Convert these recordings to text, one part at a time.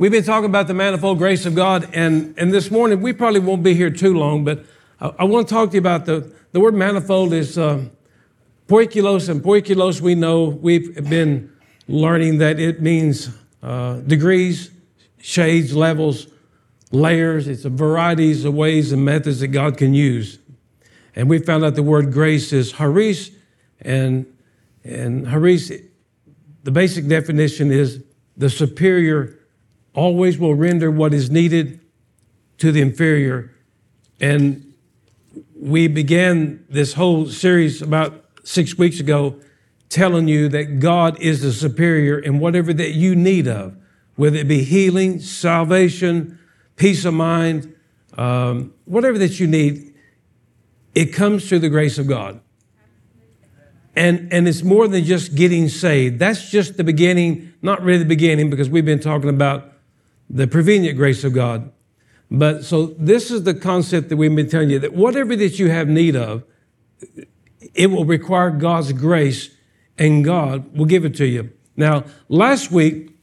We've been talking about the manifold grace of God, and, and this morning we probably won't be here too long, but I, I want to talk to you about the, the word manifold is um, poikilos, and poikilos we know we've been learning that it means uh, degrees, shades, levels, layers. It's a varieties of ways and methods that God can use. And we found out the word grace is haris, and, and haris, the basic definition is the superior always will render what is needed to the inferior. And we began this whole series about six weeks ago telling you that God is the superior in whatever that you need of, whether it be healing, salvation, peace of mind, um, whatever that you need, it comes through the grace of God. And, and it's more than just getting saved. That's just the beginning, not really the beginning, because we've been talking about the prevenient grace of God. But so this is the concept that we've been telling you that whatever that you have need of, it will require God's grace and God will give it to you. Now, last week,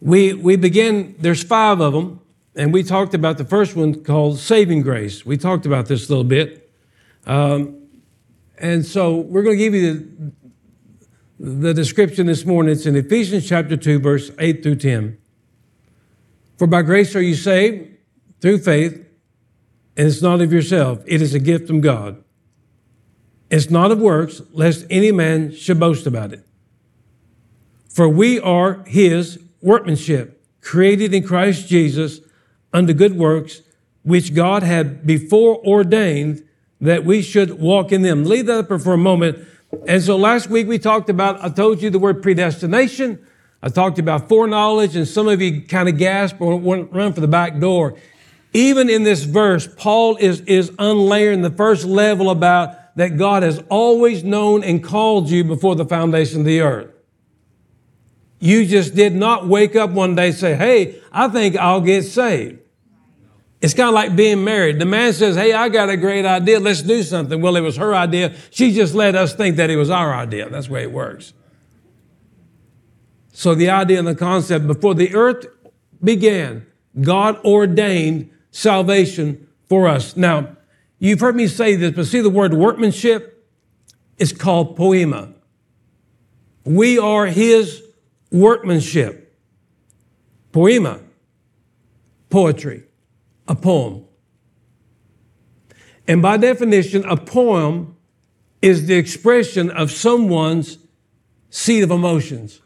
we, we began, there's five of them, and we talked about the first one called saving grace. We talked about this a little bit. Um, and so we're going to give you the, the description this morning. It's in Ephesians chapter 2, verse 8 through 10. For by grace are you saved through faith, and it's not of yourself, it is a gift from God. It's not of works, lest any man should boast about it. For we are his workmanship, created in Christ Jesus unto good works, which God had before ordained that we should walk in them. Leave that up for a moment. And so last week we talked about, I told you the word predestination. I talked about foreknowledge, and some of you kind of gasped or went run for the back door. Even in this verse, Paul is, is unlayering the first level about that God has always known and called you before the foundation of the earth. You just did not wake up one day and say, Hey, I think I'll get saved. It's kind of like being married. The man says, Hey, I got a great idea. Let's do something. Well, it was her idea. She just let us think that it was our idea. That's the way it works. So the idea and the concept before the earth began, God ordained salvation for us. Now, you've heard me say this, but see the word workmanship? is called poema. We are his workmanship. Poema, poetry, a poem. And by definition, a poem is the expression of someone's seat of emotions.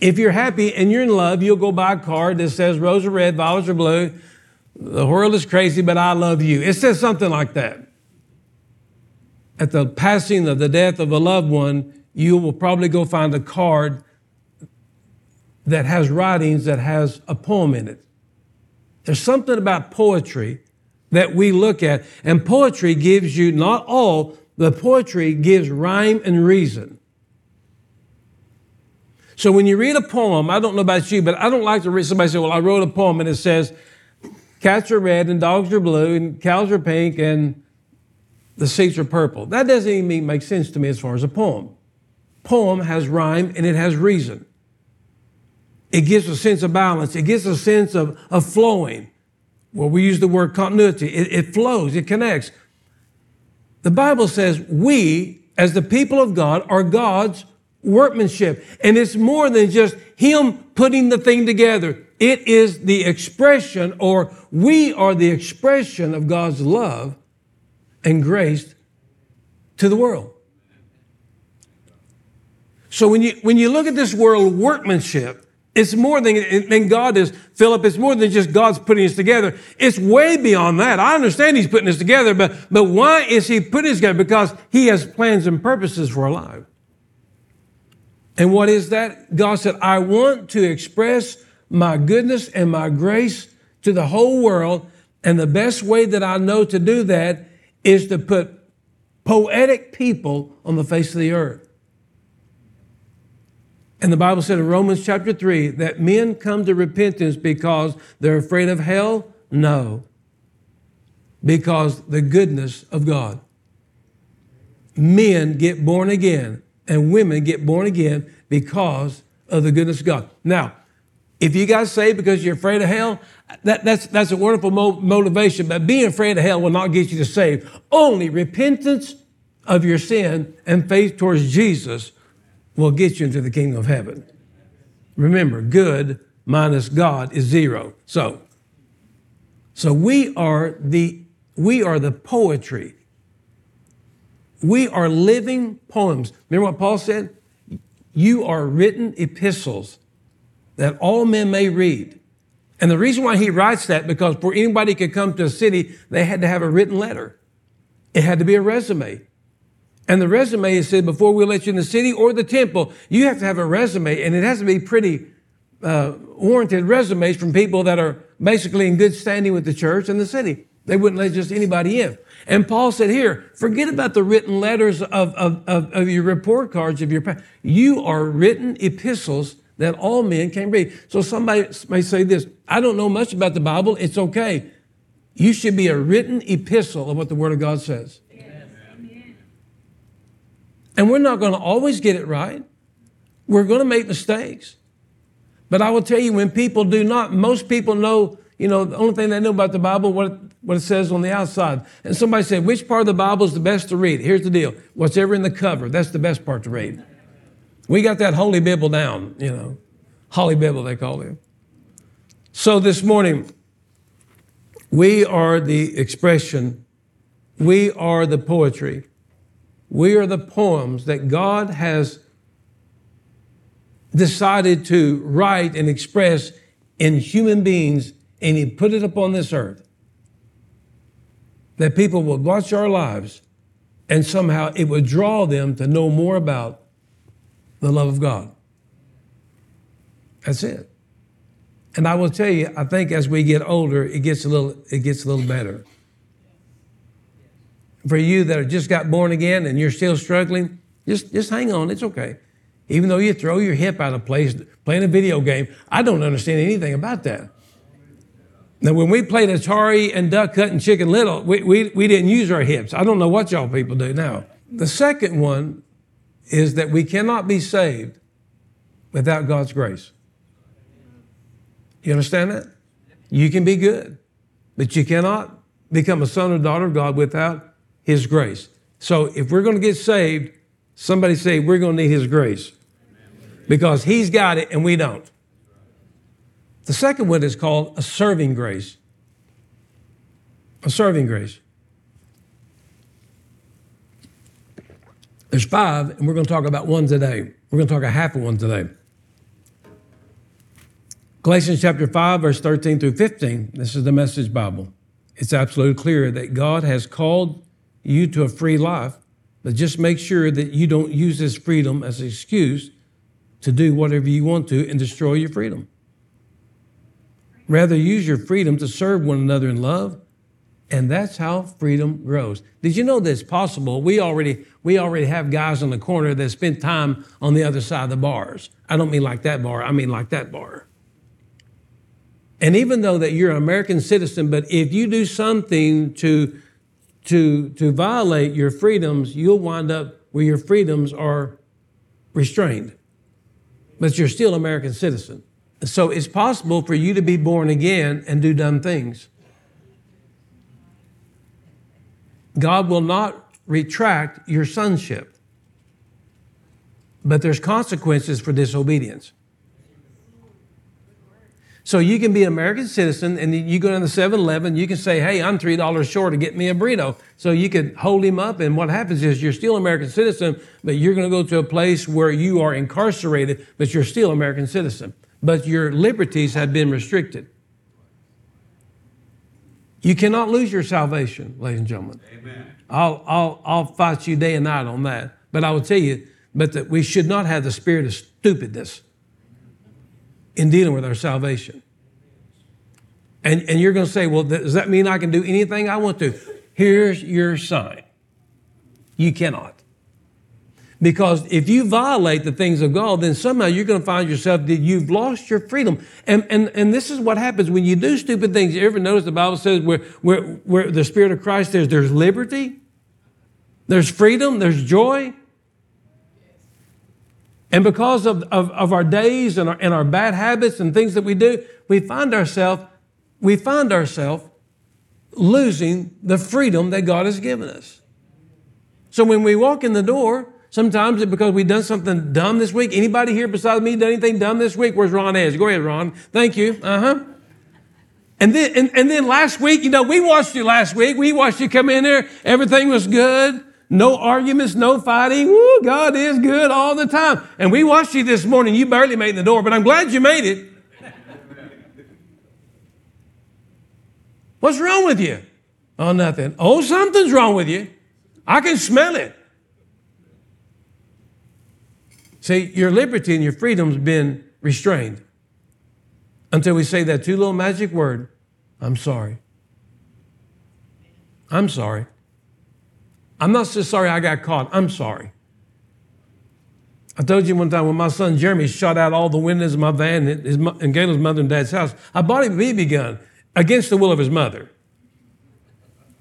If you're happy and you're in love, you'll go buy a card that says roses are red, violets are blue. The world is crazy, but I love you. It says something like that. At the passing of the death of a loved one, you will probably go find a card that has writings that has a poem in it. There's something about poetry that we look at, and poetry gives you not all, the poetry gives rhyme and reason. So when you read a poem, I don't know about you, but I don't like to read somebody say, Well, I wrote a poem and it says, Cats are red and dogs are blue and cows are pink and the seats are purple. That doesn't even make sense to me as far as a poem. Poem has rhyme and it has reason. It gives a sense of balance. It gives a sense of, of flowing. Well, we use the word continuity. It, it flows, it connects. The Bible says we, as the people of God, are God's workmanship. And it's more than just Him putting the thing together. It is the expression, or we are the expression of God's love and grace to the world. So when you, when you look at this world workmanship, it's more than, than God is, Philip, it's more than just God's putting us together. It's way beyond that. I understand He's putting us together, but, but why is He putting us together? Because He has plans and purposes for our life. And what is that? God said, I want to express my goodness and my grace to the whole world. And the best way that I know to do that is to put poetic people on the face of the earth. And the Bible said in Romans chapter 3 that men come to repentance because they're afraid of hell? No. Because the goodness of God. Men get born again and women get born again because of the goodness of God. Now, If you got saved because you're afraid of hell, that, that's, that's a wonderful mo- motivation, but being afraid of hell will not get you to save. Only repentance of your sin and faith towards Jesus will get you into the kingdom of heaven. Remember, good minus God is zero. So, so we are the we are the poetry. We are living poems. Remember what Paul said? You are written epistles that all men may read. And the reason why he writes that, because for anybody could come to a city, they had to have a written letter. It had to be a resume. And the resume is said before we let you in the city or the temple, you have to have a resume, and it has to be pretty uh, warranted resumes from people that are basically in good standing with the church and the city. They wouldn't let just anybody in. And Paul said, here, forget about the written letters of, of, of, of your report cards of your past. You are written epistles that all men can read. So somebody may say this, I don't know much about the Bible. It's okay. You should be a written epistle of what the Word of God says. Amen. And we're not going to always get it right. We're going to make mistakes. But I will tell you, when people do not, most people know, you know, the only thing they know about the Bible, what, what it says on the outside. And somebody said, which part of the Bible is the best to read? Here's the deal. Whatever in the cover, that's the best part to read. We got that Holy Bible down, you know. Holy Bible, they call it. So this morning, we are the expression, we are the poetry, we are the poems that God has decided to write and express in human beings, and He put it upon this earth. That people would watch our lives, and somehow it would draw them to know more about the love of God. That's it. And I will tell you, I think as we get older, it gets a little, it gets a little better. For you that have just got born again and you're still struggling, just, just hang on. It's okay. Even though you throw your hip out of place playing a video game, I don't understand anything about that. Now, when we played Atari and Duck Hunt and Chicken Little, we, we, we didn't use our hips. I don't know what y'all people do now. The second one is that we cannot be saved without God's grace. You understand that? You can be good, but you cannot become a son or daughter of God without His grace. So if we're going to get saved, somebody say we're going to need His grace because He's got it and we don't. The second one is called a serving grace. A serving grace. There's five, and we're going to talk about one today. We're going to talk a half of one today. Galatians chapter 5, verse 13 through 15. This is the message Bible. It's absolutely clear that God has called you to a free life, but just make sure that you don't use this freedom as an excuse to do whatever you want to and destroy your freedom. Rather, use your freedom to serve one another in love, and that's how freedom grows. Did you know that it's possible? We already, we already have guys on the corner that spend time on the other side of the bars. I don't mean like that bar, I mean like that bar. And even though that you're an American citizen, but if you do something to, to, to violate your freedoms, you'll wind up where your freedoms are restrained. But you're still an American citizen. So it's possible for you to be born again and do dumb things. God will not retract your sonship, but there's consequences for disobedience. So you can be an American citizen and you go down to 7 Eleven, you can say, hey, I'm $3 short to get me a burrito. So you could hold him up, and what happens is you're still an American citizen, but you're going to go to a place where you are incarcerated, but you're still an American citizen. But your liberties have been restricted. You cannot lose your salvation, ladies and gentlemen. Amen. I'll, I'll, I'll fight you day and night on that. But I will tell you, but that we should not have the spirit of stupidness in dealing with our salvation. And, and you're going to say, well, does that mean I can do anything I want to? Here's your sign. You cannot. Because if you violate the things of God, then somehow you're going to find yourself that you've lost your freedom. And, and, and this is what happens when you do stupid things. You ever notice the Bible says where, where, where the Spirit of Christ is, there's liberty, there's freedom, there's joy. And because of, of, of our days and our, and our bad habits and things that we do, we find ourselves we find ourselves losing the freedom that God has given us. So when we walk in the door, sometimes it's because we've done something dumb this week. Anybody here besides me done anything dumb this week? Where's Ron Edge? Go ahead, Ron. Thank you. Uh-huh. And then, and, and then last week, you know, we watched you last week. We watched you come in there. Everything was good. No arguments, no fighting. Woo, God is good all the time. And we watched you this morning. You barely made the door, but I'm glad you made it. What's wrong with you? Oh, nothing. Oh, something's wrong with you. I can smell it. See, your liberty and your freedom's been restrained until we say that two little magic word I'm sorry. I'm sorry. I'm not so sorry I got caught. I'm sorry. I told you one time when my son Jeremy shot out all the windows of my van in, Galen's mother and dad's house, I bought him a BB gun against the will of his mother.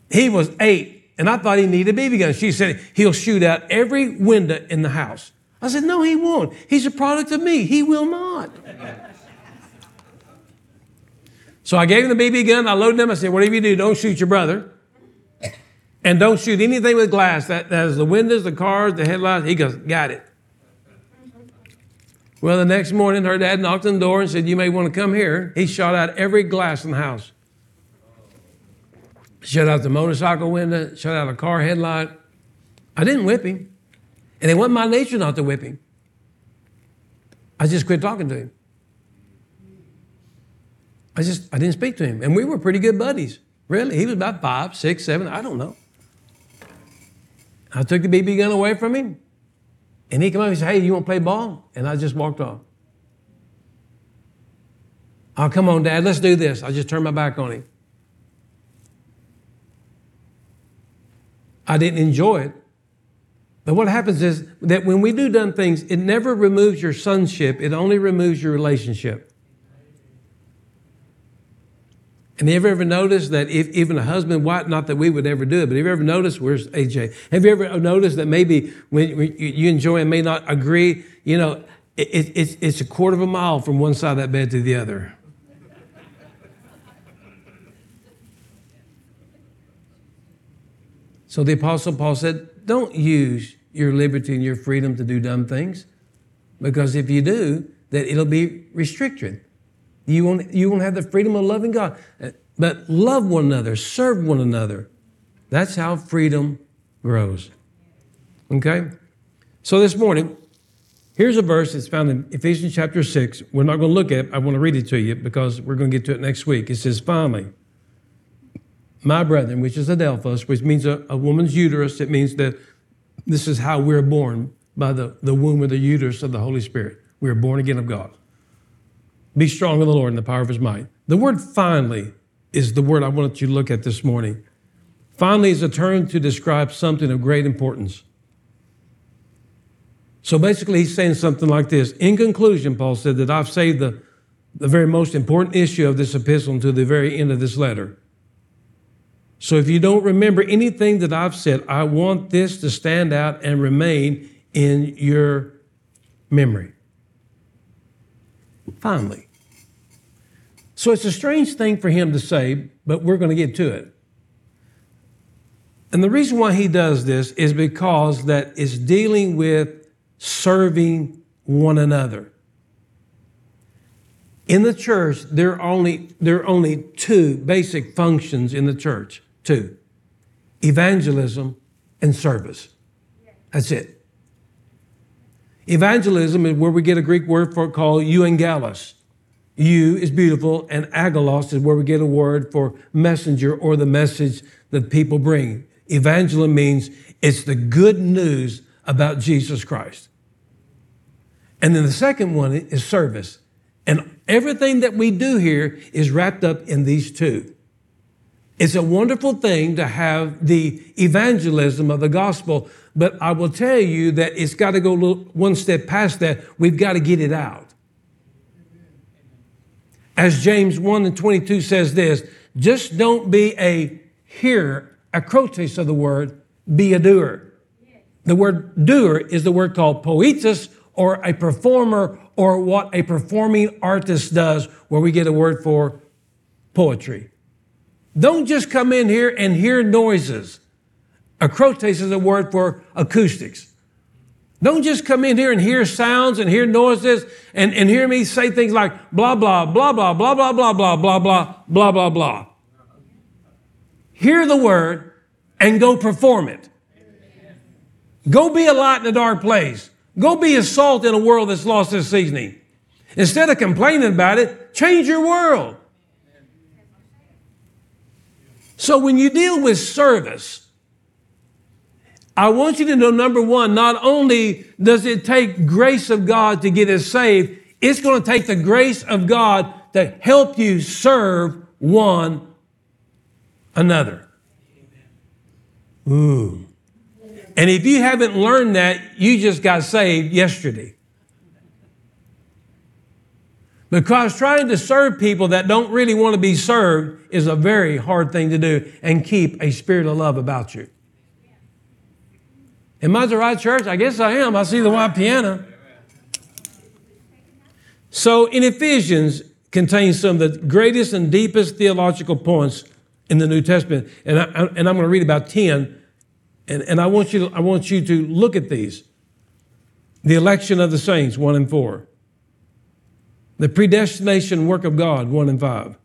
He was eight, and I thought he needed a BB gun. She said he'll shoot out every window in the house. I said, No, he won't. He's a product of me. He will not. so I gave him the BB gun. I loaded him. I said, Whatever you do, don't shoot your brother. And don't shoot anything with glass. That, that is the windows, the cars, the headlights. He goes, Got it. Well, the next morning, her dad knocked on the door and said, You may want to come here. He shot out every glass in the house. Shut out the motorcycle window, shut out a car headlight. I didn't whip him. And it wasn't my nature not to whip him. I just quit talking to him. I just, I didn't speak to him. And we were pretty good buddies. Really. He was about five, six, seven, I don't know. I took the BB gun away from him. And he came up and he said, Hey, you want to play ball? And I just walked off. Oh, come on, Dad, let's do this. I just turned my back on him. I didn't enjoy it. But what happens is that when we do done things, it never removes your sonship, it only removes your relationship. And have you ever noticed that if even a husband, wife, not that we would ever do it, but have you ever noticed, where's AJ? Have you ever noticed that maybe when you enjoy and may not agree, you know, it, it, it's a quarter of a mile from one side of that bed to the other. So the Apostle Paul said, don't use your liberty and your freedom to do dumb things, because if you do, that it'll be restricted. You won't, you won't have the freedom of loving God. But love one another, serve one another. That's how freedom grows. Okay? So this morning, here's a verse that's found in Ephesians chapter 6. We're not going to look at it. I want to read it to you because we're going to get to it next week. It says, Finally, my brethren, which is Adelphos, which means a, a woman's uterus, it means that this is how we're born by the, the womb of the uterus of the Holy Spirit. We are born again of God. Be strong in the Lord and the power of his might. The word finally is the word I want you to look at this morning. Finally is a term to describe something of great importance. So basically, he's saying something like this. In conclusion, Paul said that I've saved the, the very most important issue of this epistle until the very end of this letter. So if you don't remember anything that I've said, I want this to stand out and remain in your memory finally. So it's a strange thing for him to say, but we're going to get to it. And the reason why he does this is because that it's dealing with serving one another. In the church, there are only, there are only two basic functions in the church two evangelism and service. That's it. Evangelism is where we get a Greek word for it called euangelos. You is beautiful, and agalos is where we get a word for messenger or the message that people bring. Evangelism means it's the good news about Jesus Christ. And then the second one is service. And everything that we do here is wrapped up in these two. It's a wonderful thing to have the evangelism of the gospel, but I will tell you that it's got to go one step past that. We've got to get it out. As James 1 and 22 says this, just don't be a hearer, akrotes of the word, be a doer. The word doer is the word called poetus or a performer or what a performing artist does, where we get a word for poetry. Don't just come in here and hear noises. Acrotes is a word for acoustics. Don't just come in here and hear sounds and hear noises and, and hear me say things like blah, blah, blah, blah, blah, blah, blah, blah, blah, blah, blah, blah, blah. Hear the word and go perform it. Go be a light in a dark place. Go be a salt in a world that's lost its seasoning. Instead of complaining about it, change your world. So when you deal with service, I want you to know number one, not only does it take grace of God to get us saved, it's going to take the grace of God to help you serve one another. Ooh. And if you haven't learned that, you just got saved yesterday. Because trying to serve people that don't really want to be served is a very hard thing to do and keep a spirit of love about you. Am I the right church? I guess I am. I see the white piano. So in Ephesians contains some of the greatest and deepest theological points in the New Testament. And, I, and I'm going to read about 10 and, and I, want you to, I want you to look at these the election of the saints, 1 and 4. The predestination work of God, 1 and 5.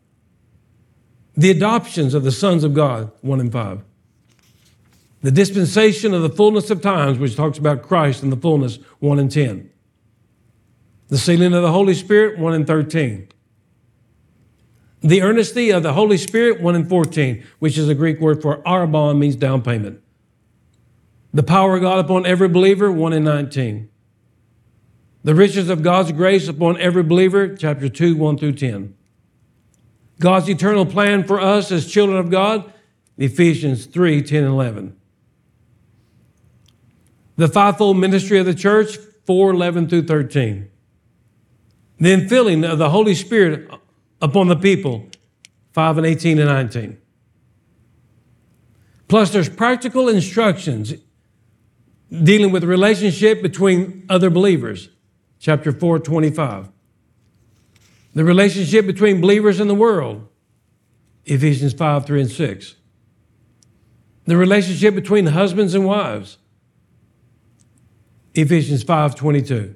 The adoptions of the sons of God, 1 and 5. The dispensation of the fullness of times, which talks about Christ and the fullness, 1 and 10. The sealing of the Holy Spirit, 1 and 13. The earnesty of the Holy Spirit, 1 and 14, which is a Greek word for arrabon, means down payment. The power of God upon every believer, 1 in 19. The riches of God's grace upon every believer, chapter 2, 1 through 10. God's eternal plan for us as children of God, Ephesians 3, 10 and 11. The fivefold ministry of the church, 4, 11 through 13. The infilling of the Holy Spirit upon the people, 5 and 18 and 19. Plus, there's practical instructions dealing with the relationship between other believers, chapter 4, 25. The relationship between believers and the world, Ephesians 5, 3 and 6. The relationship between husbands and wives, Ephesians 5, 22.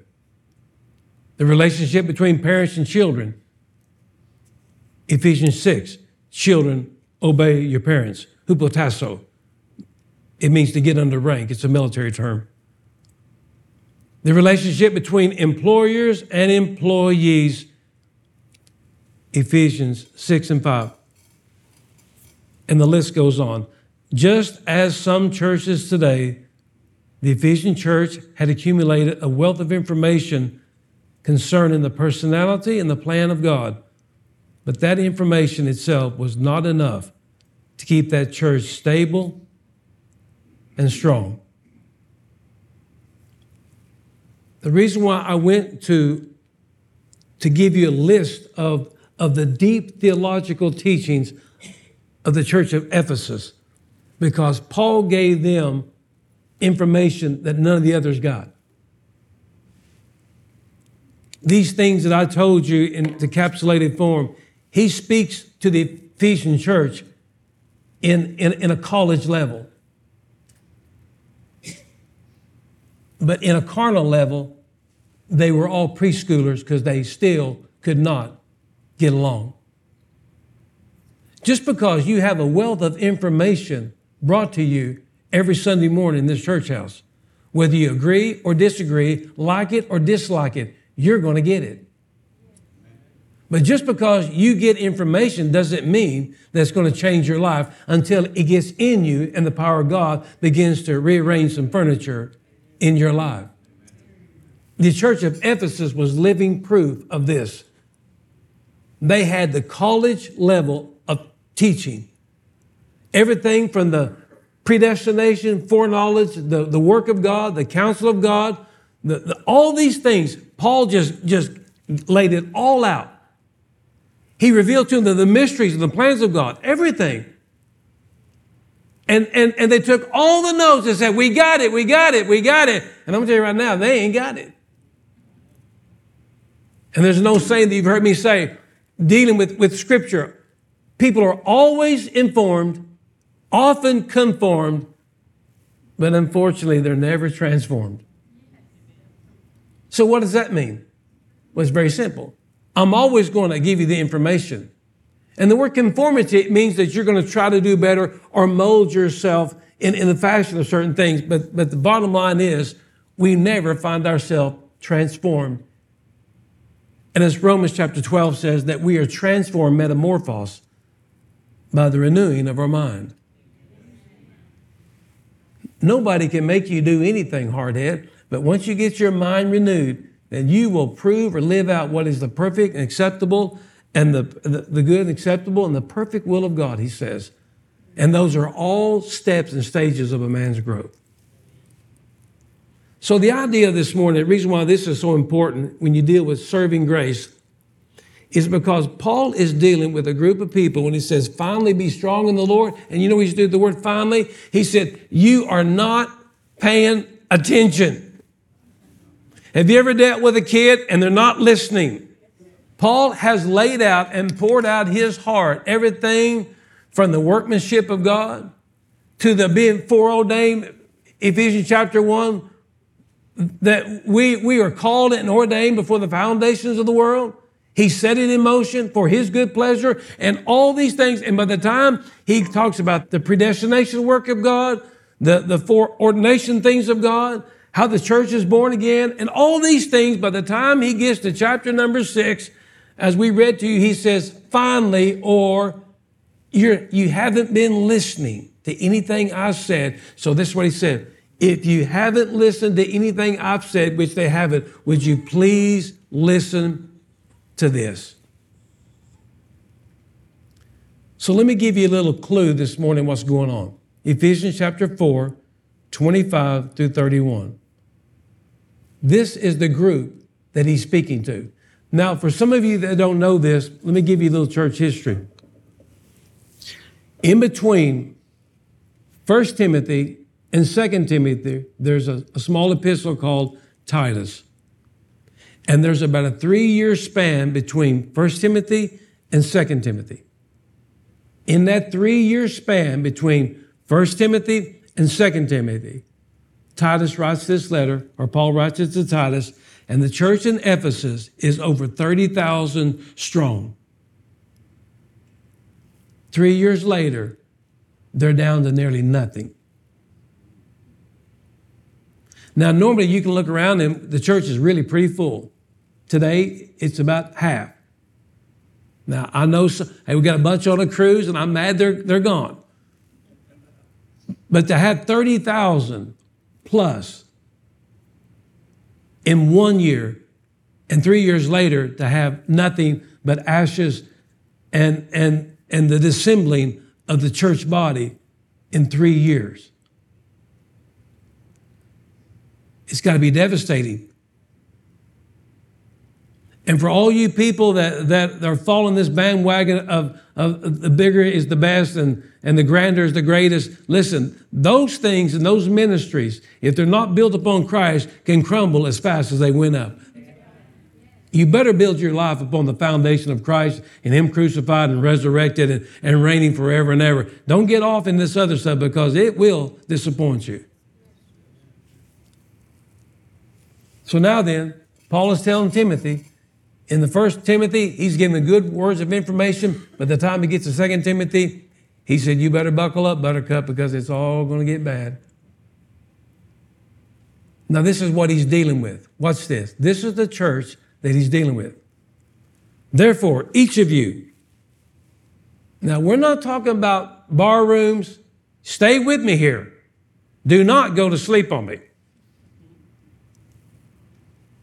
The relationship between parents and children, Ephesians 6. Children, obey your parents. Hupotasso, it means to get under rank, it's a military term. The relationship between employers and employees, Ephesians 6 and 5. And the list goes on. Just as some churches today, the Ephesian church had accumulated a wealth of information concerning the personality and the plan of God. But that information itself was not enough to keep that church stable and strong. The reason why I went to, to give you a list of, of the deep theological teachings of the church of Ephesus, because Paul gave them information that none of the others got. These things that I told you in decapsulated form, he speaks to the Ephesian church in, in, in a college level. But in a carnal level, they were all preschoolers because they still could not get along. Just because you have a wealth of information brought to you every Sunday morning in this church house, whether you agree or disagree, like it or dislike it, you're going to get it. But just because you get information doesn't mean that it's going to change your life until it gets in you and the power of God begins to rearrange some furniture in your life. The church of Ephesus was living proof of this. They had the college level of teaching. Everything from the predestination, foreknowledge, the, the work of God, the counsel of God, the, the, all these things, Paul just, just laid it all out. He revealed to them the, the mysteries and the plans of God, everything. And, and, and they took all the notes and said, We got it, we got it, we got it. And I'm going to tell you right now, they ain't got it. And there's no saying that you've heard me say, dealing with, with Scripture. People are always informed, often conformed, but unfortunately, they're never transformed. So, what does that mean? Well, it's very simple. I'm always going to give you the information. And the word conformity it means that you're going to try to do better or mold yourself in, in the fashion of certain things. But, but the bottom line is, we never find ourselves transformed. And as Romans chapter 12 says, that we are transformed, metamorphosed by the renewing of our mind. Nobody can make you do anything, hardhead, but once you get your mind renewed, then you will prove or live out what is the perfect and acceptable and the, the, the good and acceptable and the perfect will of God, he says. And those are all steps and stages of a man's growth. So, the idea this morning, the reason why this is so important when you deal with serving grace is because Paul is dealing with a group of people when he says, finally be strong in the Lord. And you know, he's doing the word finally. He said, You are not paying attention. Have you ever dealt with a kid and they're not listening? Paul has laid out and poured out his heart, everything from the workmanship of God to the being foreordained, Ephesians chapter 1, that we, we are called and ordained before the foundations of the world. He set it in motion for his good pleasure and all these things. And by the time he talks about the predestination work of God, the, the foreordination things of God, how the church is born again, and all these things, by the time he gets to chapter number six, as we read to you, he says, finally, or you're, you haven't been listening to anything I said. So this is what he said. If you haven't listened to anything I've said, which they haven't, would you please listen to this? So let me give you a little clue this morning what's going on. Ephesians chapter 4, 25 through 31. This is the group that he's speaking to. Now, for some of you that don't know this, let me give you a little church history. In between 1 Timothy and 2 Timothy, there's a, a small epistle called Titus. And there's about a three year span between 1 Timothy and 2 Timothy. In that three year span between 1 Timothy and 2 Timothy, Titus writes this letter, or Paul writes it to Titus, and the church in Ephesus is over 30,000 strong. Three years later, they're down to nearly nothing. Now, normally you can look around and the church is really pretty full. Today, it's about half. Now, I know, hey, we got a bunch on a cruise and I'm mad they're, they're gone. But to have 30,000 plus in one year and three years later to have nothing but ashes and, and, and the dissembling of the church body in three years. It's got to be devastating. And for all you people that, that are following this bandwagon of, of the bigger is the best and, and the grander is the greatest, listen, those things and those ministries, if they're not built upon Christ, can crumble as fast as they went up. You better build your life upon the foundation of Christ and Him crucified and resurrected and, and reigning forever and ever. Don't get off in this other stuff because it will disappoint you. So now then, Paul is telling Timothy, in the first Timothy, he's giving good words of information. By the time he gets to second Timothy, he said, You better buckle up, buttercup, because it's all going to get bad. Now, this is what he's dealing with. Watch this. This is the church that he's dealing with. Therefore, each of you, now we're not talking about bar rooms. Stay with me here. Do not go to sleep on me.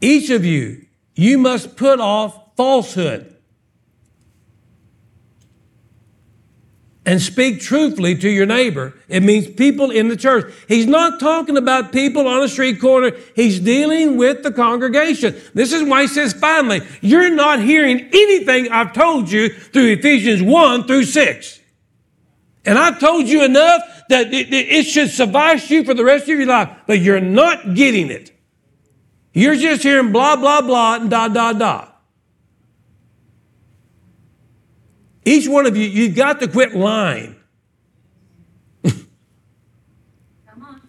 Each of you, you must put off falsehood and speak truthfully to your neighbor. It means people in the church. He's not talking about people on a street corner. He's dealing with the congregation. This is why he says, finally, you're not hearing anything I've told you through Ephesians 1 through 6. And I've told you enough that it, should suffice you for the rest of your life, but you're not getting it. You're just hearing blah, blah, blah, and da, da, da. Each one of you, you've got to quit lying.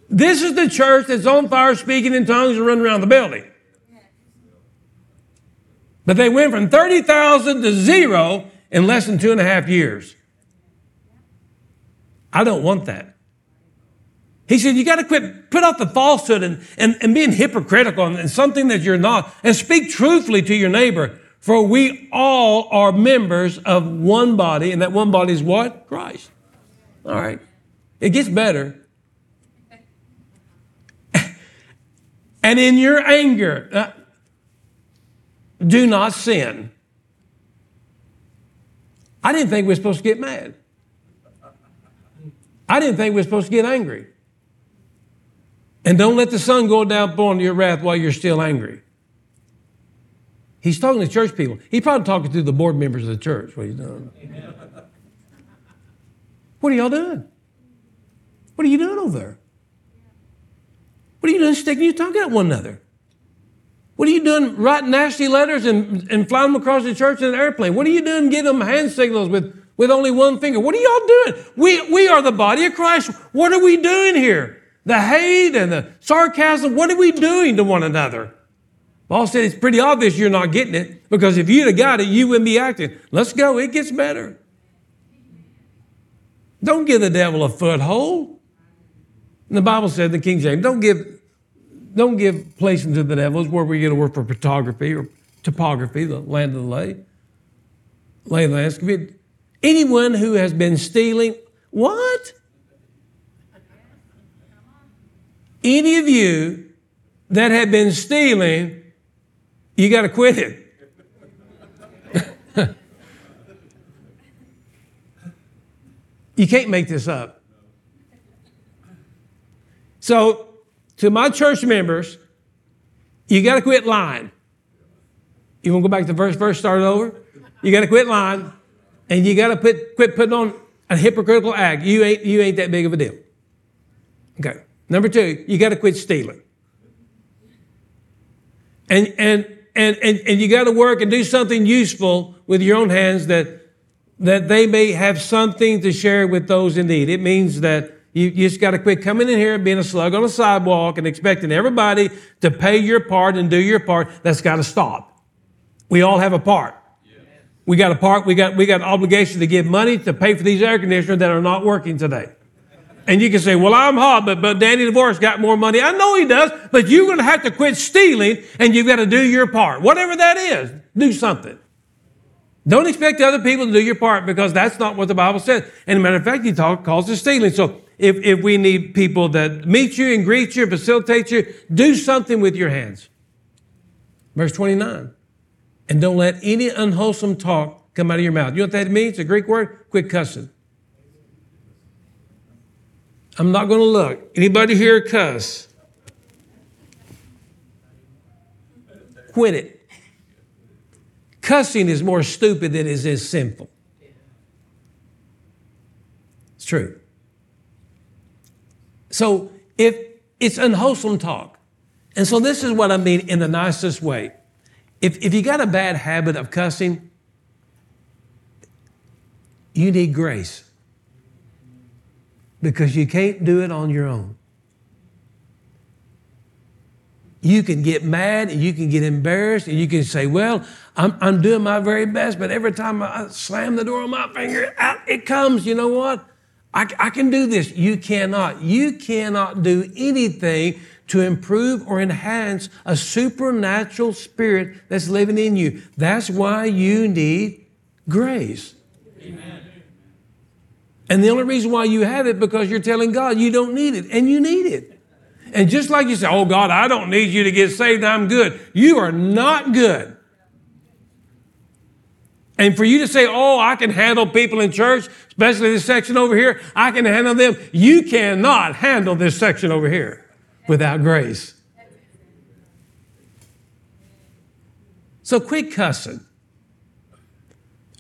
this is the church that's on fire, speaking in tongues, and running around the building. But they went from 30,000 to zero in less than two and a half years. I don't want that. He said, You got to quit, put off the falsehood and, and, and being hypocritical and, and something that you're not, and speak truthfully to your neighbor. For we all are members of one body, and that one body is what? Christ. All right. It gets better. and in your anger, uh, do not sin. I didn't think we were supposed to get mad. I didn't think we were supposed to get angry. And don't let the sun go down upon your wrath while you're still angry. He's talking to church people. He's probably talking to the board members of the church. What he's doing. What are y'all doing? What are you doing over there? What are you doing sticking your tongue at one another? What are you doing writing nasty letters and, and flying them across the church in an airplane? What are you doing getting them hand signals with, with only one finger? What are y'all doing? We, we are the body of Christ. What are we doing here? The hate and the sarcasm, what are we doing to one another? Paul said it's pretty obvious you're not getting it because if you'd have got it, you wouldn't be acting. Let's go, it gets better. Don't give the devil a foothold. And the Bible said in the King James, don't give don't give place to the devil. It's where we get to work for photography or topography, the land of the lay. Lay landscape. Anyone who has been stealing, what? Any of you that have been stealing, you got to quit it. you can't make this up. So to my church members, you got to quit lying. You want to go back to first verse, start it over? You got to quit lying, and you got to put, quit putting on a hypocritical act. You ain't, you ain't that big of a deal. Okay. Number two, you got to quit stealing. And, and, and, and, and you got to work and do something useful with your own hands that, that they may have something to share with those in need. It means that you, you just got to quit coming in here and being a slug on a sidewalk and expecting everybody to pay your part and do your part. That's got to stop. We all have a part. We got a part. We got we got an obligation to give money to pay for these air conditioners that are not working today. And you can say, "Well, I'm hot, but but Danny DeVore's got more money." I know he does, but you're going to have to quit stealing, and you've got to do your part, whatever that is. Do something. Don't expect other people to do your part because that's not what the Bible says. And a matter of fact, he talk, calls it stealing. So if, if we need people that meet you and greet you, and facilitate you, do something with your hands. Verse 29. And don't let any unwholesome talk come out of your mouth. You know what that means? A Greek word. Quit cussing. I'm not going to look. Anybody here cuss? Quit it. Cussing is more stupid than it is sinful. It's true. So if it's unwholesome talk, and so this is what I mean in the nicest way. If, if you got a bad habit of cussing, you need grace because you can't do it on your own. You can get mad and you can get embarrassed and you can say, Well, I'm, I'm doing my very best, but every time I slam the door on my finger, out it comes. You know what? I, I can do this. You cannot. You cannot do anything to improve or enhance a supernatural spirit that's living in you. That's why you need grace. Amen. And the only reason why you have it because you're telling God you don't need it, and you need it. And just like you say, "Oh God, I don't need you to get saved. I'm good." You are not good. And for you to say, oh, I can handle people in church, especially this section over here, I can handle them. You cannot handle this section over here without grace. So quit cussing.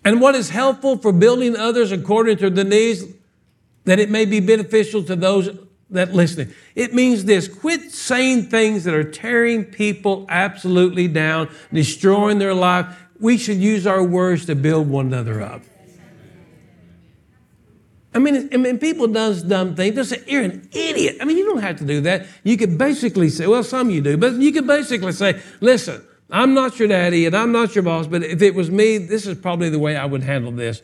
And what is helpful for building others according to the needs, that it may be beneficial to those that listening. It means this quit saying things that are tearing people absolutely down, destroying their life we should use our words to build one another up. I mean, I mean, people does dumb things. They say, you're an idiot. I mean, you don't have to do that. You could basically say, well, some you do, but you could basically say, listen, I'm not your daddy and I'm not your boss, but if it was me, this is probably the way I would handle this.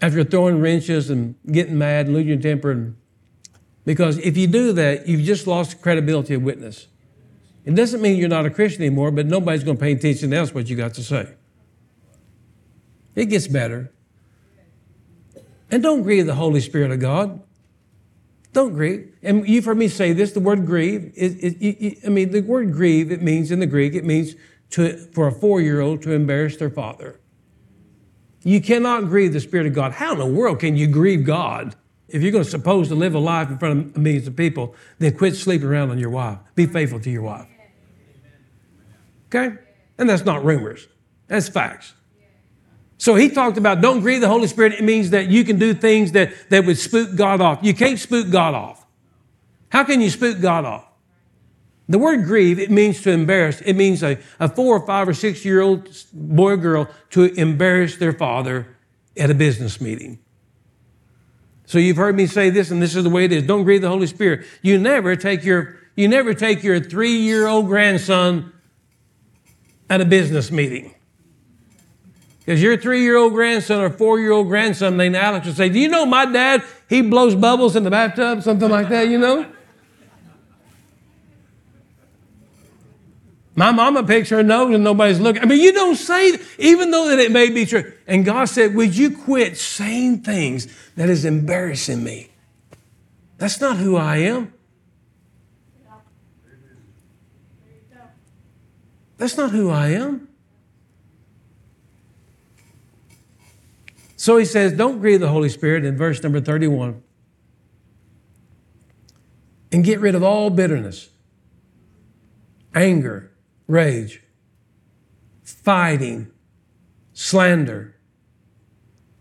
After throwing wrenches and getting mad and losing your temper. And, because if you do that, you've just lost credibility of witness. It doesn't mean you're not a Christian anymore, but nobody's going to pay attention else what you got to say. It gets better. And don't grieve the Holy Spirit of God. Don't grieve. And you've heard me say this the word grieve, it, it, I mean, the word grieve, it means in the Greek, it means to, for a four year old to embarrass their father. You cannot grieve the Spirit of God. How in the world can you grieve God? If you're going to suppose to live a life in front of millions of people, then quit sleeping around on your wife. Be faithful to your wife. Okay? And that's not rumors, that's facts. So he talked about don't grieve the Holy Spirit. It means that you can do things that, that would spook God off. You can't spook God off. How can you spook God off? The word grieve, it means to embarrass. It means a, a four or five or six year old boy or girl to embarrass their father at a business meeting. So you've heard me say this, and this is the way it is. Don't grieve the Holy Spirit. You never take your, you never take your three year old grandson at a business meeting. Because your three year old grandson or four year old grandson named Alex will say, Do you know my dad? He blows bubbles in the bathtub, something like that, you know? My mama picks her nose and nobody's looking. I mean, you don't say, even though that it may be true. And God said, Would you quit saying things that is embarrassing me? That's not who I am. That's not who I am. So he says, Don't grieve the Holy Spirit in verse number 31. And get rid of all bitterness, anger, rage, fighting, slander,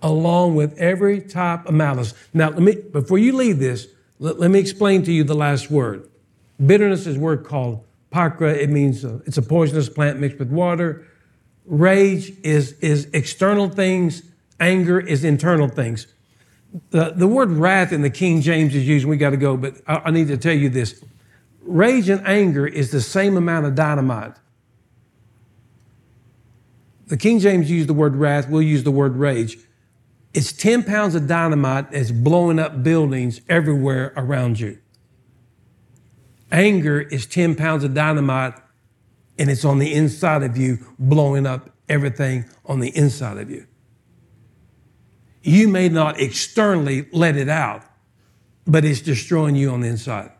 along with every type of malice. Now, let me, before you leave this, let, let me explain to you the last word. Bitterness is a word called pakra. It means uh, it's a poisonous plant mixed with water. Rage is, is external things. Anger is internal things. The, the word wrath in the King James is used, we got to go, but I, I need to tell you this. Rage and anger is the same amount of dynamite. The King James used the word wrath, we'll use the word rage. It's 10 pounds of dynamite that's blowing up buildings everywhere around you. Anger is 10 pounds of dynamite and it's on the inside of you, blowing up everything on the inside of you. You may not externally let it out, but it's destroying you on the inside.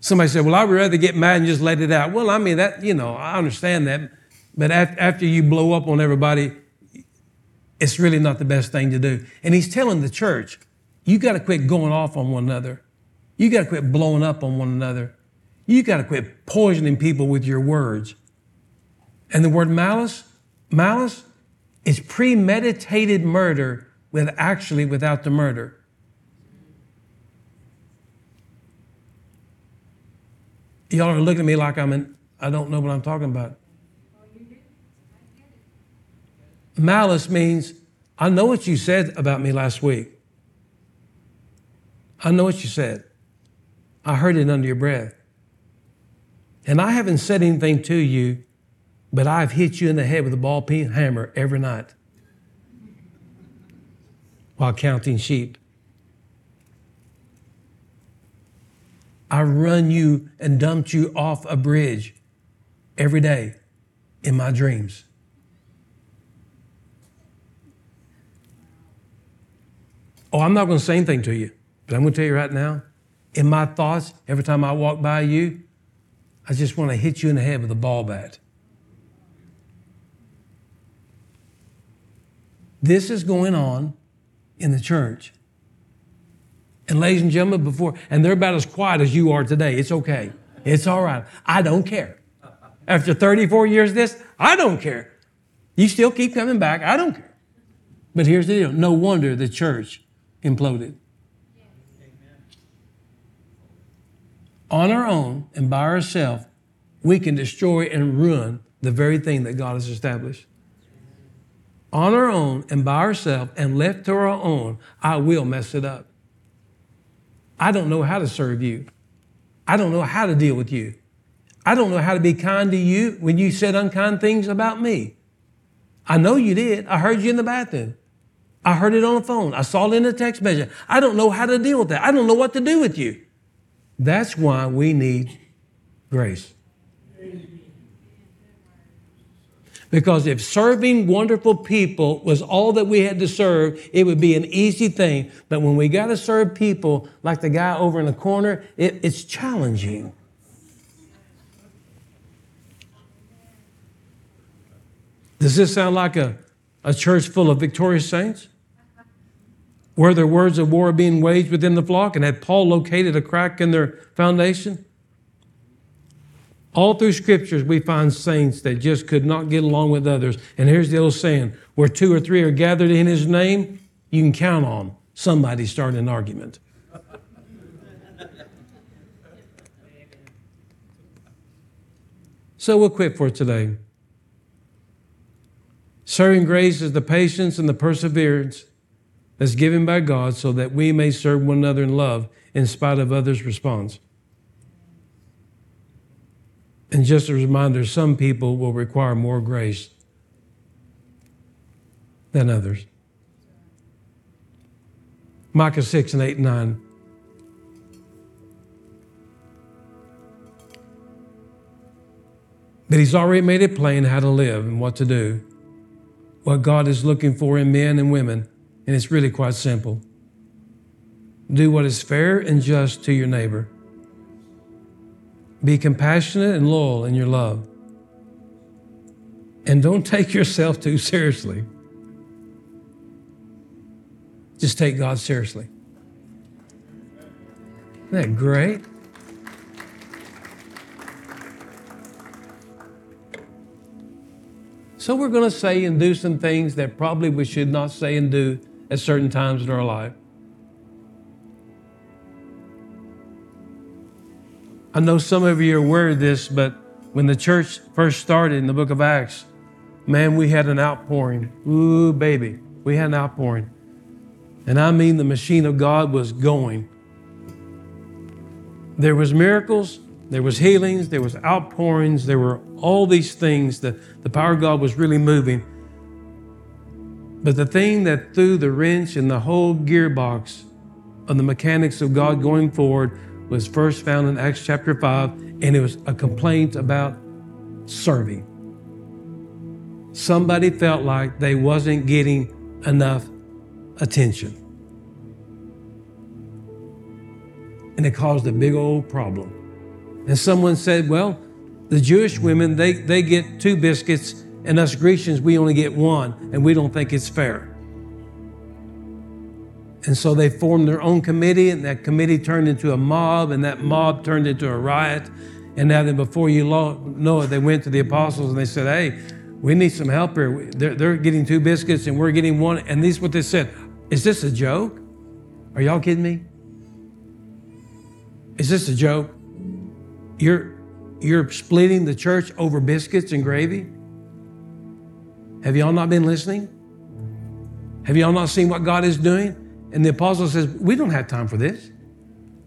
Somebody said, Well, I would rather get mad and just let it out. Well, I mean, that, you know, I understand that. But after you blow up on everybody, it's really not the best thing to do. And he's telling the church, you got to quit going off on one another. You got to quit blowing up on one another. You got to quit poisoning people with your words. And the word malice, malice is premeditated murder with actually without the murder. Y'all are looking at me like I'm in, I don't know what I'm talking about. Malice means, I know what you said about me last week. I know what you said. I heard it under your breath. And I haven't said anything to you, but I've hit you in the head with a ball peen hammer every night while counting sheep. I run you and dumped you off a bridge every day in my dreams. Oh, I'm not going to say anything to you, but I'm going to tell you right now in my thoughts, every time I walk by you, I just want to hit you in the head with a ball bat. This is going on in the church. And ladies and gentlemen, before, and they're about as quiet as you are today. It's okay. It's all right. I don't care. After 34 years of this, I don't care. You still keep coming back. I don't care. But here's the deal no wonder the church imploded. On our own and by ourselves, we can destroy and ruin the very thing that God has established. On our own and by ourselves and left to our own, I will mess it up. I don't know how to serve you. I don't know how to deal with you. I don't know how to be kind to you when you said unkind things about me. I know you did. I heard you in the bathroom. I heard it on the phone. I saw it in a text message. I don't know how to deal with that. I don't know what to do with you. That's why we need grace. Because if serving wonderful people was all that we had to serve, it would be an easy thing. But when we got to serve people like the guy over in the corner, it, it's challenging. Does this sound like a, a church full of victorious saints? Were there words of war being waged within the flock? And had Paul located a crack in their foundation? All through scriptures, we find saints that just could not get along with others. And here's the old saying where two or three are gathered in his name, you can count on somebody starting an argument. so we'll quit for today. Serving grace is the patience and the perseverance that's given by God so that we may serve one another in love in spite of others' response. And just a reminder some people will require more grace than others. Micah 6 and 8 and 9. But he's already made it plain how to live and what to do, what God is looking for in men and women and it's really quite simple. Do what is fair and just to your neighbor. Be compassionate and loyal in your love. And don't take yourself too seriously. Just take God seriously. Isn't that great? So, we're going to say and do some things that probably we should not say and do at certain times in our life. I know some of you are aware of this, but when the church first started in the book of Acts, man, we had an outpouring. Ooh, baby, we had an outpouring. And I mean, the machine of God was going. There was miracles, there was healings, there was outpourings, there were all these things that the power of God was really moving. But the thing that threw the wrench in the whole gearbox of the mechanics of God going forward was first found in Acts chapter 5, and it was a complaint about serving. Somebody felt like they wasn't getting enough attention. And it caused a big old problem. And someone said, well, the Jewish women, they, they get two biscuits and us Grecians, we only get one, and we don't think it's fair. And so they formed their own committee, and that committee turned into a mob, and that mob turned into a riot. And now, then, before you know it, they went to the apostles and they said, Hey, we need some help here. They're, they're getting two biscuits, and we're getting one. And this is what they said Is this a joke? Are y'all kidding me? Is this a joke? You're, you're splitting the church over biscuits and gravy? Have y'all not been listening? Have y'all not seen what God is doing? And the apostle says, We don't have time for this.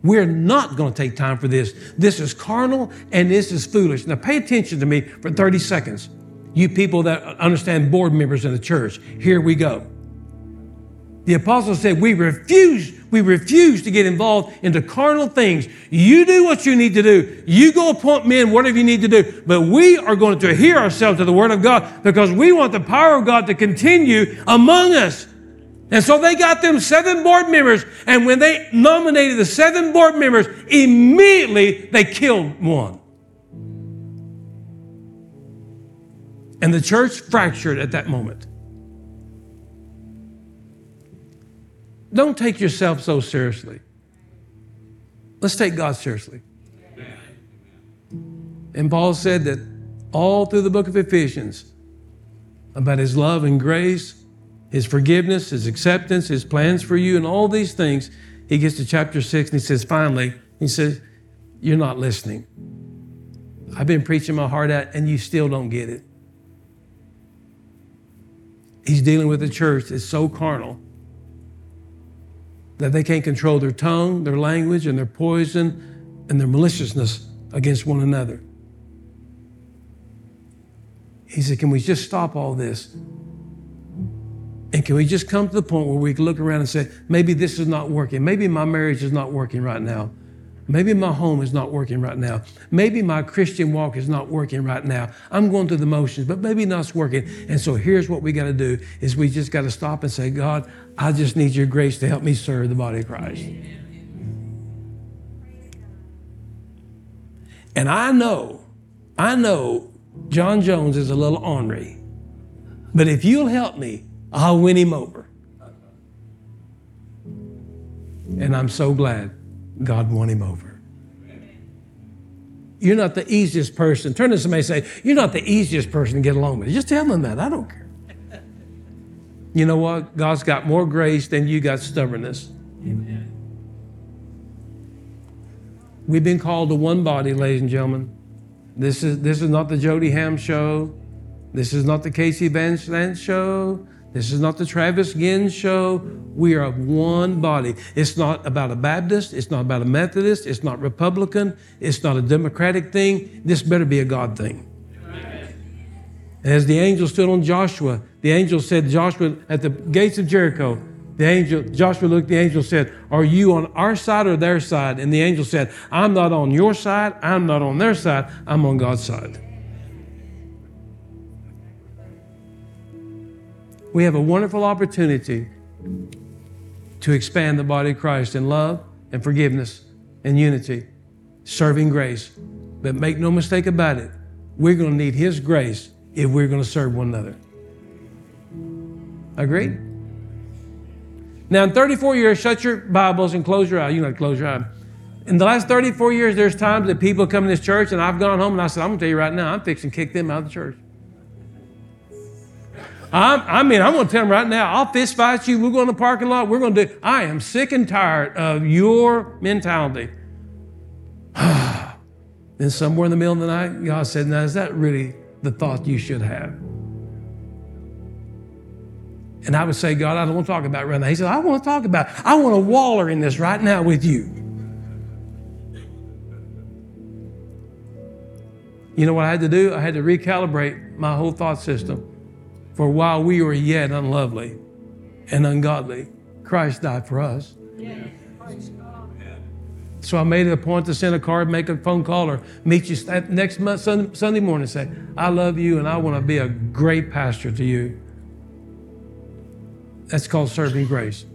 We're not going to take time for this. This is carnal and this is foolish. Now, pay attention to me for 30 seconds. You people that understand board members in the church, here we go. The apostle said, We refuse, we refuse to get involved into carnal things. You do what you need to do. You go appoint men, whatever you need to do. But we are going to adhere ourselves to the word of God because we want the power of God to continue among us. And so they got them seven board members, and when they nominated the seven board members, immediately they killed one. And the church fractured at that moment. Don't take yourself so seriously. Let's take God seriously. And Paul said that all through the book of Ephesians about his love and grace, his forgiveness, his acceptance, his plans for you, and all these things. He gets to chapter six and he says, finally, he says, You're not listening. I've been preaching my heart out and you still don't get it. He's dealing with a church that's so carnal that they can't control their tongue, their language, and their poison and their maliciousness against one another. He said, Can we just stop all this? And can we just come to the point where we can look around and say, maybe this is not working. Maybe my marriage is not working right now. Maybe my home is not working right now. Maybe my Christian walk is not working right now. I'm going through the motions, but maybe not working. And so here's what we got to do is we just got to stop and say, God, I just need your grace to help me serve the body of Christ. And I know, I know John Jones is a little ornery. But if you'll help me, I'll win him over. And I'm so glad God won him over. You're not the easiest person. Turn to somebody and say, You're not the easiest person to get along with. Just tell them that. I don't care. You know what? God's got more grace than you got stubbornness. Amen. We've been called to one body, ladies and gentlemen. This is, this is not the Jody Ham show. This is not the Casey Van Sant show. This is not the Travis Ginn show. We are one body. It's not about a Baptist. It's not about a Methodist. It's not Republican. It's not a Democratic thing. This better be a God thing. And as the angel stood on Joshua, the angel said, Joshua, at the gates of Jericho, the angel, Joshua looked, the angel said, Are you on our side or their side? And the angel said, I'm not on your side. I'm not on their side. I'm on God's side. We have a wonderful opportunity to expand the body of Christ in love and forgiveness and unity, serving grace. But make no mistake about it, we're going to need His grace if we're going to serve one another. Agreed? Now, in 34 years, shut your Bibles and close your eyes. You to close your eyes. In the last 34 years, there's times that people come in this church, and I've gone home and I said, I'm going to tell you right now, I'm fixing to kick them out of the church. I'm, i mean, I'm going to tell them right now, I'll fist fight you. We're going to the parking lot. We're going to do, I am sick and tired of your mentality. then somewhere in the middle of the night, God said, now, is that really the thought you should have? And I would say, God, I don't want to talk about it right now. He said, I want to talk about it. I want to waller in this right now with you. You know what I had to do? I had to recalibrate my whole thought system. For while we were yet unlovely and ungodly, Christ died for us. So I made it a point to send a card, make a phone call, or meet you next month, Sunday morning and say, I love you and I want to be a great pastor to you. That's called serving grace.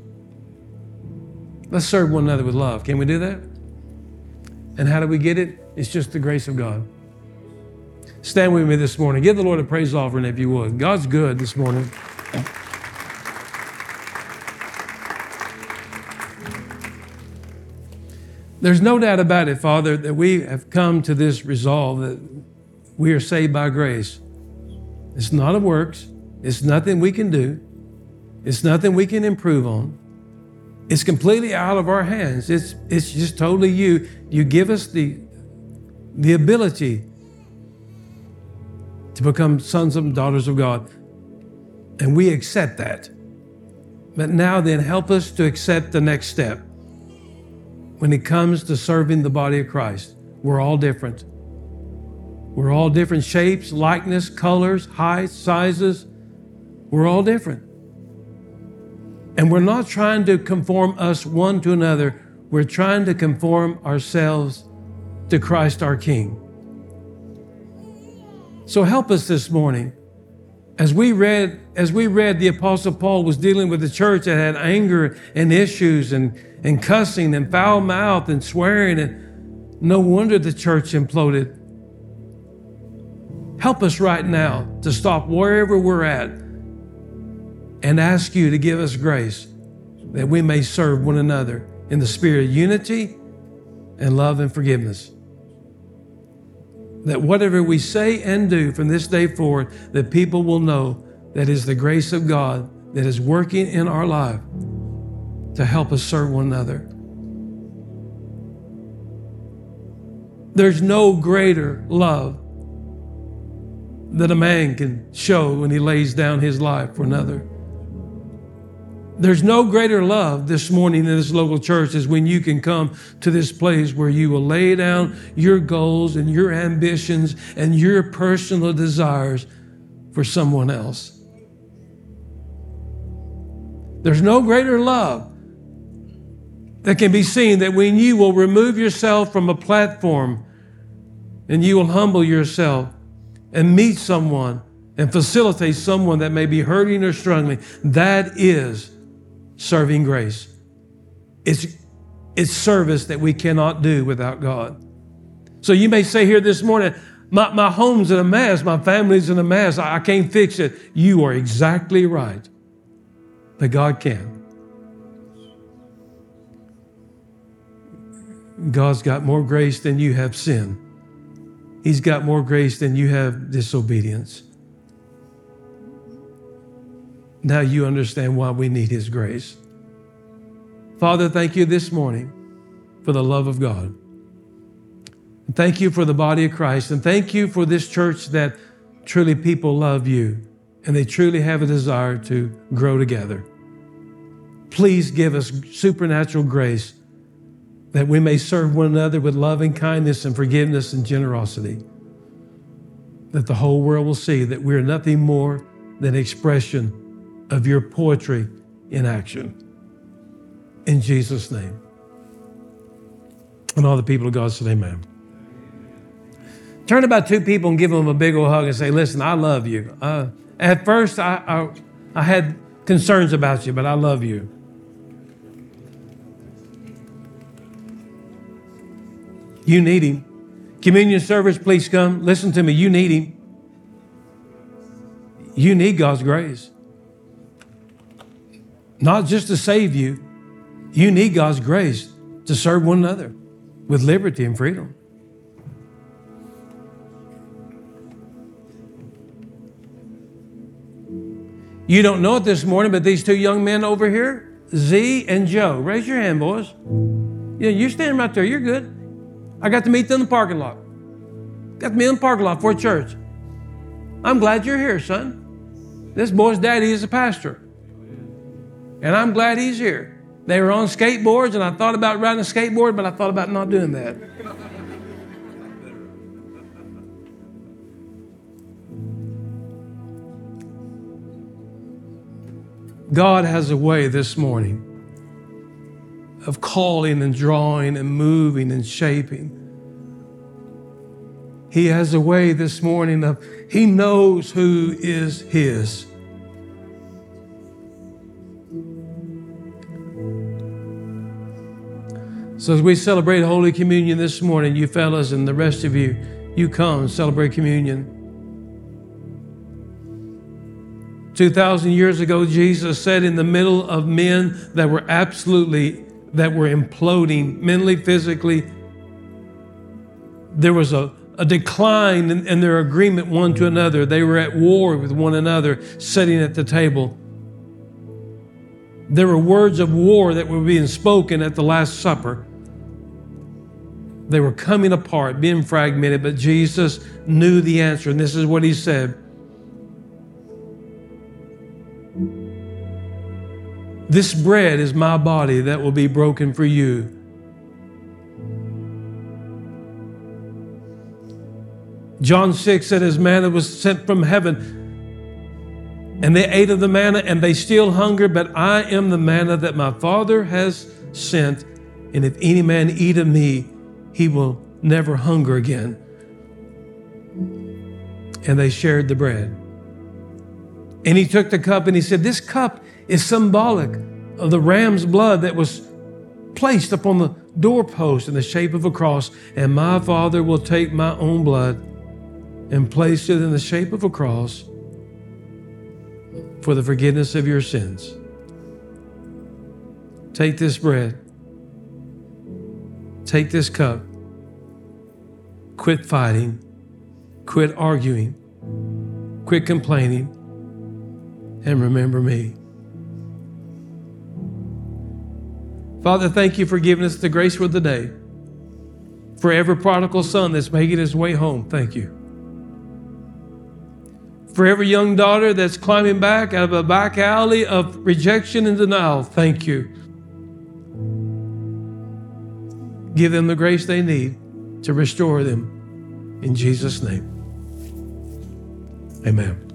Let's serve one another with love. Can we do that? And how do we get it? It's just the grace of God. Stand with me this morning. Give the Lord a praise offering if you would. God's good this morning. There's no doubt about it, Father, that we have come to this resolve that we are saved by grace. It's not of works, it's nothing we can do, it's nothing we can improve on. It's completely out of our hands. It's, it's just totally you. You give us the, the ability to become sons and daughters of God. And we accept that. But now then, help us to accept the next step. When it comes to serving the body of Christ, we're all different. We're all different shapes, likeness, colors, heights, sizes. We're all different. And we're not trying to conform us one to another. We're trying to conform ourselves to Christ our King. So help us this morning. As we read, as we read, the Apostle Paul was dealing with the church that had anger and issues and, and cussing and foul mouth and swearing, and no wonder the church imploded. Help us right now to stop wherever we're at and ask you to give us grace that we may serve one another in the spirit of unity and love and forgiveness that whatever we say and do from this day forward, that people will know that is the grace of God that is working in our life to help us serve one another. There's no greater love that a man can show when he lays down his life for another. There's no greater love this morning in this local church as when you can come to this place where you will lay down your goals and your ambitions and your personal desires for someone else. There's no greater love that can be seen that when you will remove yourself from a platform and you will humble yourself and meet someone and facilitate someone that may be hurting or struggling, that is serving grace. It's, it's service that we cannot do without God. So you may say here this morning, my, my home's in a mess, my family's in a mess, I, I can't fix it. You are exactly right. But God can. God's got more grace than you have sin. He's got more grace than you have disobedience. Now you understand why we need His grace. Father, thank you this morning for the love of God. Thank you for the body of Christ. And thank you for this church that truly people love you and they truly have a desire to grow together. Please give us supernatural grace that we may serve one another with loving kindness and forgiveness and generosity. That the whole world will see that we're nothing more than expression of your poetry in action. In Jesus' name. And all the people of God said, Amen. Turn about two people and give them a big old hug and say, Listen, I love you. Uh, at first, I, I, I had concerns about you, but I love you. You need him. Communion service, please come. Listen to me. You need him. You need God's grace not just to save you, you need God's grace to serve one another with liberty and freedom. You don't know it this morning, but these two young men over here, Z and Joe, raise your hand, boys. Yeah, you're standing right there. You're good. I got to meet them in the parking lot. Got to meet them in the parking lot for church. I'm glad you're here, son. This boy's daddy is a pastor. And I'm glad he's here. They were on skateboards, and I thought about riding a skateboard, but I thought about not doing that. God has a way this morning of calling and drawing and moving and shaping. He has a way this morning of, He knows who is His. So, as we celebrate Holy Communion this morning, you fellas and the rest of you, you come celebrate communion. 2,000 years ago, Jesus said in the middle of men that were absolutely, that were imploding mentally, physically, there was a, a decline in, in their agreement one to another. They were at war with one another, sitting at the table. There were words of war that were being spoken at the Last Supper. They were coming apart, being fragmented, but Jesus knew the answer. And this is what he said This bread is my body that will be broken for you. John 6 said, His manna was sent from heaven. And they ate of the manna and they still hunger, but I am the manna that my Father has sent. And if any man eat of me, he will never hunger again. And they shared the bread. And he took the cup and he said, This cup is symbolic of the ram's blood that was placed upon the doorpost in the shape of a cross. And my Father will take my own blood and place it in the shape of a cross for the forgiveness of your sins. Take this bread Take this cup. Quit fighting. Quit arguing. Quit complaining. And remember me. Father, thank you for giving us the grace for the day. For every prodigal son that's making his way home, thank you. For every young daughter that's climbing back out of a back alley of rejection and denial, thank you. Give them the grace they need to restore them. In Jesus' name, amen.